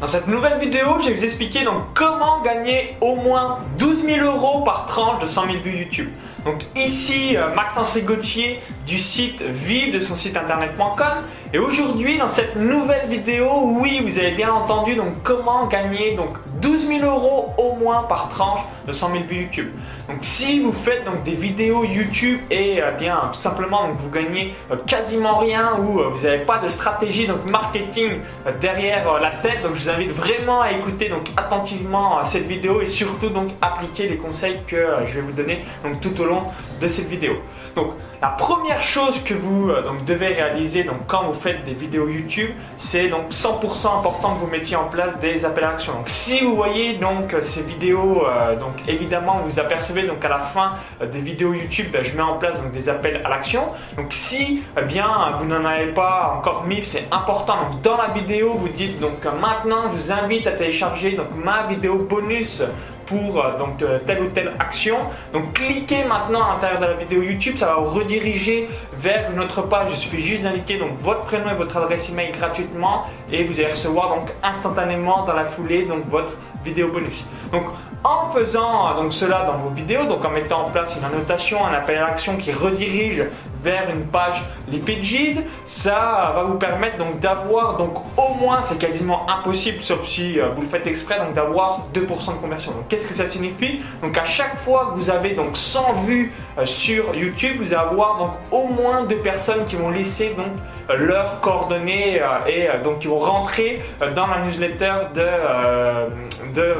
Dans cette nouvelle vidéo, je vais vous expliquer donc comment gagner au moins 12 000 euros par tranche de 100 000 vues YouTube. Donc ici, euh, Maxence Rigotier du site vive de son site internet.com et aujourd'hui dans cette nouvelle vidéo, oui, vous avez bien entendu donc comment gagner donc 12 000 euros au moins par tranche de 100 000 vues YouTube. Donc si vous faites donc des vidéos YouTube et euh, bien tout simplement donc, vous gagnez euh, quasiment rien ou vous n'avez pas de stratégie donc marketing derrière la tête, donc je vous invite vraiment à écouter donc attentivement cette vidéo et surtout donc appliquer les conseils que je vais vous donner donc tout au long de cette vidéo. Donc la première chose que vous euh, donc, devez réaliser donc, quand vous faites des vidéos YouTube, c'est donc 100% important que vous mettiez en place des appels à l'action. Donc si vous voyez donc ces vidéos, euh, donc évidemment vous apercevez donc à la fin euh, des vidéos YouTube, ben, je mets en place donc, des appels à l'action. Donc si eh bien vous n'en avez pas encore mis, c'est important. Donc dans la vidéo, vous dites donc maintenant je vous invite à télécharger donc ma vidéo bonus pour euh, donc euh, telle ou telle action. Donc cliquez maintenant à l'intérieur de la vidéo YouTube, ça va vous rediriger vers une autre page. Il suffit juste d'indiquer donc votre prénom et votre adresse email gratuitement et vous allez recevoir donc instantanément dans la foulée donc votre vidéo bonus. Donc en faisant donc cela dans vos vidéos, en mettant en place une annotation, un appel à l'action qui redirige vers une page les pages, ça va vous permettre donc d'avoir donc au moins, c'est quasiment impossible sauf si euh, vous le faites exprès, donc d'avoir 2% de conversion. Donc qu'est-ce que ça signifie? Donc à chaque fois que vous avez donc 100 vues euh, sur YouTube, vous allez avoir donc au moins deux personnes qui vont laisser donc euh, leurs coordonnées et donc qui vont rentrer dans la newsletter de,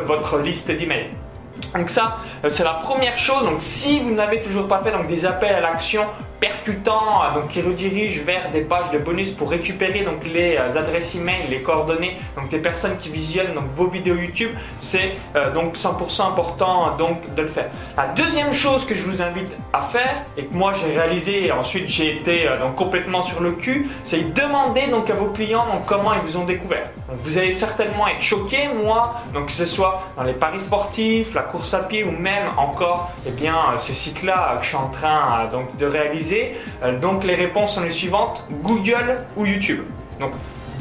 votre liste d'emails. Donc ça, c'est la première chose. Donc si vous n'avez toujours pas fait donc des appels à l'action percutant, euh, donc qui redirige vers des pages de bonus pour récupérer donc les euh, adresses email, les coordonnées donc des personnes qui visionnent donc vos vidéos YouTube, c'est euh, donc 100% important donc de le faire. La deuxième chose que je vous invite à faire et que moi j'ai réalisé et ensuite j'ai été donc complètement sur le cul, c'est demander donc à vos clients donc comment ils vous ont découvert. Donc vous allez certainement être choqué, moi, donc que ce soit dans les paris sportifs, la course à pied ou même encore eh bien ce site-là que je suis en train donc de réaliser euh, donc les réponses sont les suivantes, Google ou YouTube. Donc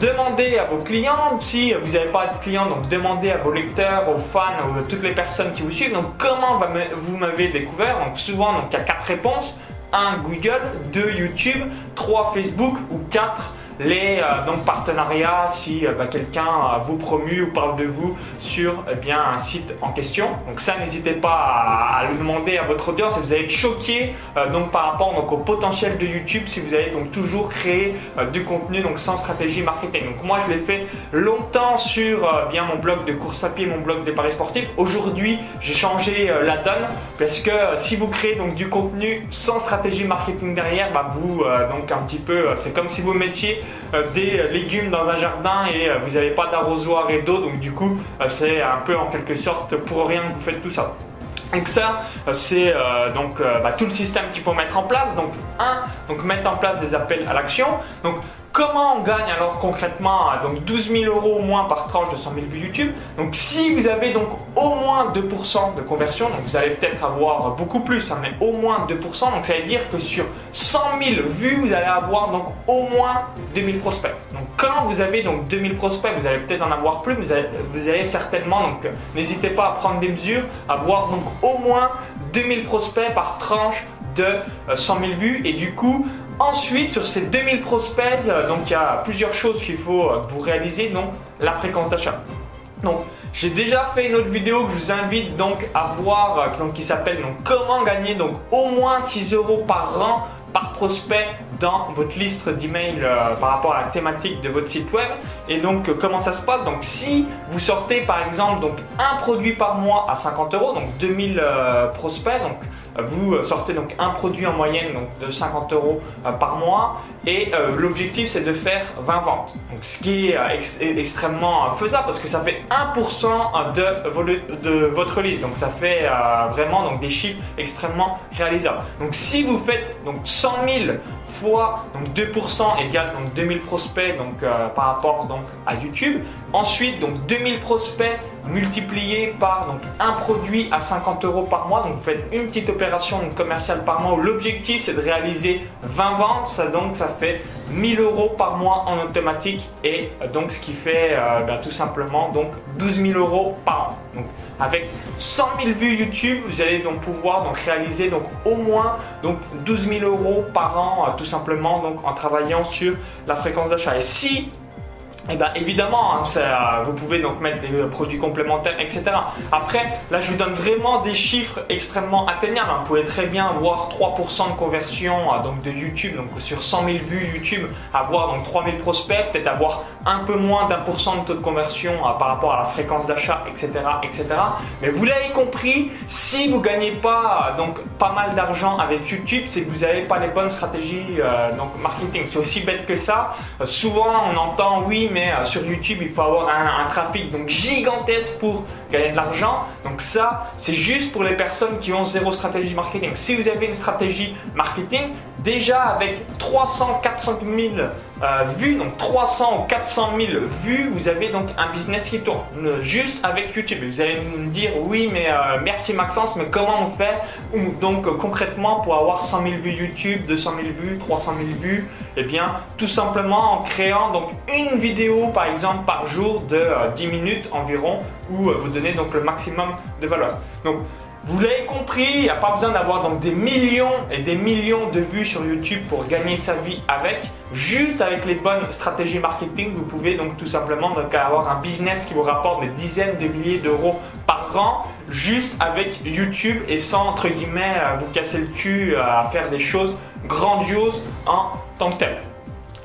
demandez à vos clients, si vous n'avez pas de clients, donc demandez à vos lecteurs, aux fans, toutes les personnes qui vous suivent, donc comment vous m'avez découvert? Donc souvent, donc, il y a quatre réponses. 1 Google, 2 YouTube, 3 Facebook. Ou 4 les euh, donc partenariats si euh, bah, quelqu'un euh, vous promue ou parle de vous sur eh un site en question. Donc ça n'hésitez pas à, le demander à votre audience et vous allez être choqué donc par rapport au potentiel de YouTube si vous allez toujours créer du contenu donc sans stratégie marketing. Donc moi je l'ai fait longtemps sur bien mon blog de course à pied, mon blog des paris sportifs. Aujourd'hui j'ai changé la donne parce que si vous créez donc du contenu sans stratégie marketing derrière, bah, vous donc un petit peu c'est comme si vous mettiez des légumes dans un jardin et euh, vous n'avez pas d'arrosoir et d'eau, donc du coup euh, c'est un peu en quelque sorte pour rien que vous faites tout ça. Donc ça, c'est donc bah, tout le système qu'il faut mettre en place. Donc un, donc mettre en place des appels à l'action. Donc Comment on gagne alors concrètement donc 12 000 euros au moins par tranche de 100 000 vues YouTube Donc si vous avez donc au moins 2% de conversion, donc vous allez peut-être avoir beaucoup plus, hein, mais au moins 2%, donc ça veut dire que sur 100 000 vues, vous allez avoir donc au moins 2000 prospects. Donc quand vous avez donc 2000 prospects, vous allez peut-être en avoir plus, vous allez, vous allez certainement, donc n'hésitez pas à prendre des mesures, avoir donc au moins 2000 prospects par tranche de 100 euh, 000 vues et du coup Ensuite, sur ces 2000 prospects, euh, donc il y a plusieurs choses qu'il faut euh, que vous réalisez, donc la fréquence d'achat. Donc, j'ai déjà fait une autre vidéo que je vous invite donc à voir, euh, donc, qui s'appelle donc comment gagner donc au moins 6 euros par an par prospect dans votre liste d'emails par rapport à la thématique de votre site web. Et donc comment ça se passe? Donc si vous sortez par exemple donc un produit par mois à 50 euros, donc 2000 prospects, donc vous sortez donc un produit en moyenne donc de 50 euros euh, par mois et euh, l'objectif c'est de faire 20 ventes. Donc, ce qui est euh, extrêmement faisable parce que ça fait 1% de, de, votre liste. Donc ça fait vraiment donc, des chiffres extrêmement réalisables. Donc si vous faites donc 100 000 fois donc 2% égale donc 2000 prospects donc par rapport à YouTube. Ensuite donc 2000 prospects multiplié par donc, un produit à 50 euros par mois. Donc vous faites une petite opération commerciale par mois où l'objectif c'est de réaliser 20 ventes. Ça, donc ça fait 1000 euros par mois en automatique et donc ce qui fait euh, ben, tout simplement donc 12 000 euros par an. Donc avec 100 000 vues YouTube, vous allez donc pouvoir donc réaliser donc au moins donc 12 000 euros par an euh, tout simplement donc en travaillant sur la fréquence d'achat. Et si eh bien évidemment, hein, ça, vous pouvez donc mettre des euh, produits complémentaires, etc. Après, là je vous donne vraiment des chiffres extrêmement atteignables. Vous pouvez très bien avoir 3% de conversion euh, donc de YouTube, donc sur 100 000 vues YouTube, avoir donc 3000 prospects, peut-être avoir un peu moins d'un pour cent de taux de conversion euh, par rapport à la fréquence d'achat, etc., etc. Mais vous l'avez compris, si vous gagnez pas donc pas mal d'argent avec YouTube, c'est que vous n'avez pas les bonnes stratégies donc marketing. C'est aussi bête que ça. souvent on entend oui, mais euh, sur YouTube, il faut avoir un, trafic donc gigantesque pour gagner de l'argent. Donc ça, c'est juste pour les personnes qui ont zéro stratégie marketing. Si vous avez une stratégie marketing, déjà avec 300, 400 000 euh, vues, donc 300 ou 400 000 vues, vous avez donc un business qui tourne juste avec YouTube. Vous allez me dire oui, mais euh, merci Maxence, mais comment on fait donc concrètement pour avoir 100 000 vues YouTube, 200 000 vues, 300 000 vues Eh bien, tout simplement en créant donc une vidéo par exemple par jour de 10 euh, minutes environ où vous donnez donc le maximum de valeur. Donc vous l'avez compris, il n'y a pas besoin d'avoir donc des millions et des millions de vues sur YouTube pour gagner sa vie avec. Juste avec les bonnes stratégies marketing, vous pouvez donc tout simplement donc avoir un business qui vous rapporte des dizaines de milliers d'euros par an, juste avec YouTube et sans entre guillemets euh, vous casser le cul euh, à faire des choses grandioses en tant que tel.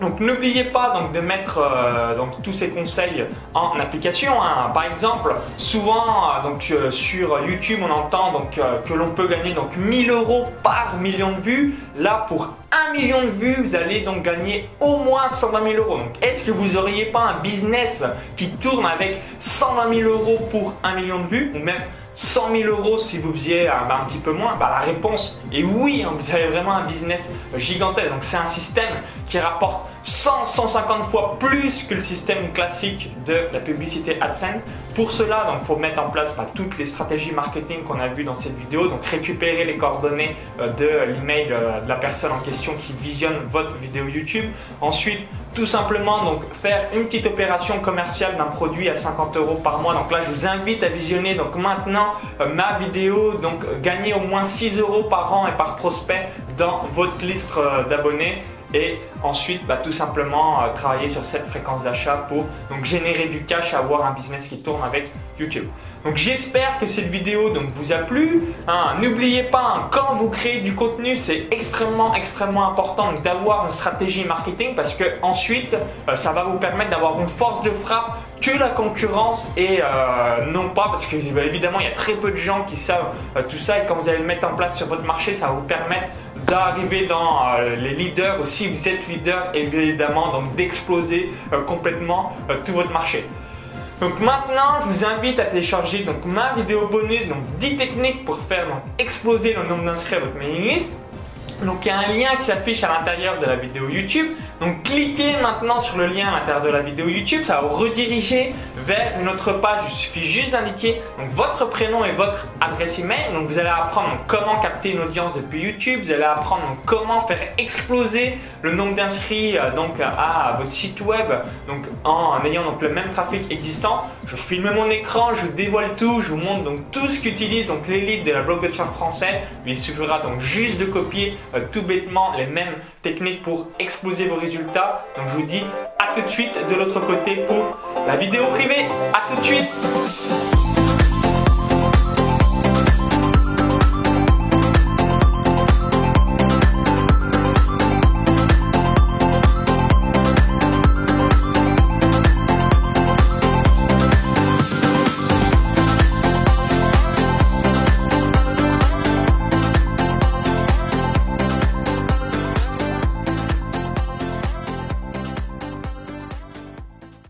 Donc n'oubliez pas donc, de mettre euh, donc, tous ces conseils en application. Hein. Par exemple, souvent euh, donc, euh, sur YouTube, on entend donc, que l'on peut gagner donc, 1000 euros par million de vues. Là, pour 1 million de vues, vous allez donc gagner au moins 120 000 euros. Donc est-ce que vous n'auriez pas un business qui tourne avec 120 000 euros pour 1 million de vues ou même 100 000 euros si vous faisiez euh, bah, un petit peu moins bah, La réponse est oui, hein, vous avez vraiment un business gigantesque. Donc c'est un système qui rapporte 100, 150 fois plus que le système classique de la publicité AdSense. Pour cela, il faut mettre en place bah, toutes les stratégies marketing qu'on a vues dans cette vidéo. Donc récupérer les coordonnées euh, de l'email euh, de la personne en question qui visionne votre vidéo YouTube. Ensuite, tout simplement faire une petite opération commerciale d'un produit à 50 euros par mois. Donc là, je vous invite à visionner donc maintenant euh, ma vidéo. Donc gagner au moins 6 euros par an et par prospect dans votre liste euh, d'abonnés et ensuite bah, tout simplement euh, travailler sur cette fréquence d'achat pour donc générer du cash, avoir un business qui tourne avec Donc j'espère que cette vidéo donc, vous a plu. Hein. N'oubliez pas, hein, quand vous créez du contenu, c'est extrêmement extrêmement important d'avoir une stratégie marketing parce que ensuite euh, ça va vous permettre d'avoir une force de frappe que la concurrence et euh, non pas parce que évidemment il y a très peu de gens qui savent tout ça et quand vous allez le mettre en place sur votre marché, ça va vous permettre d'arriver dans euh, les leaders, aussi vous êtes leader, évidemment, donc d'exploser euh, complètement euh, tout votre marché. Donc maintenant, je vous invite à télécharger donc, ma vidéo bonus, donc 10 techniques pour faire exploser le nombre d'inscrits à votre mailing list. Donc il y a un lien qui s'affiche à l'intérieur de la vidéo YouTube. Donc cliquez maintenant sur le lien à l'intérieur de la vidéo YouTube, ça va vous rediriger vers une autre page. Il suffit juste d'indiquer votre prénom et votre adresse email. Donc vous allez apprendre comment capter une audience depuis YouTube, vous allez apprendre comment faire exploser le nombre d'inscrits euh, donc à votre site web donc en, ayant donc le même trafic existant. Je filme mon écran, je dévoile tout, je vous montre donc tout ce qu'utilise donc l'élite de la blogosphere française. Il suffira donc juste de copier euh, tout bêtement les mêmes techniques pour exploser vos résultats. Donc je vous dis tout de suite de l'autre côté pour la vidéo privée. À tout de suite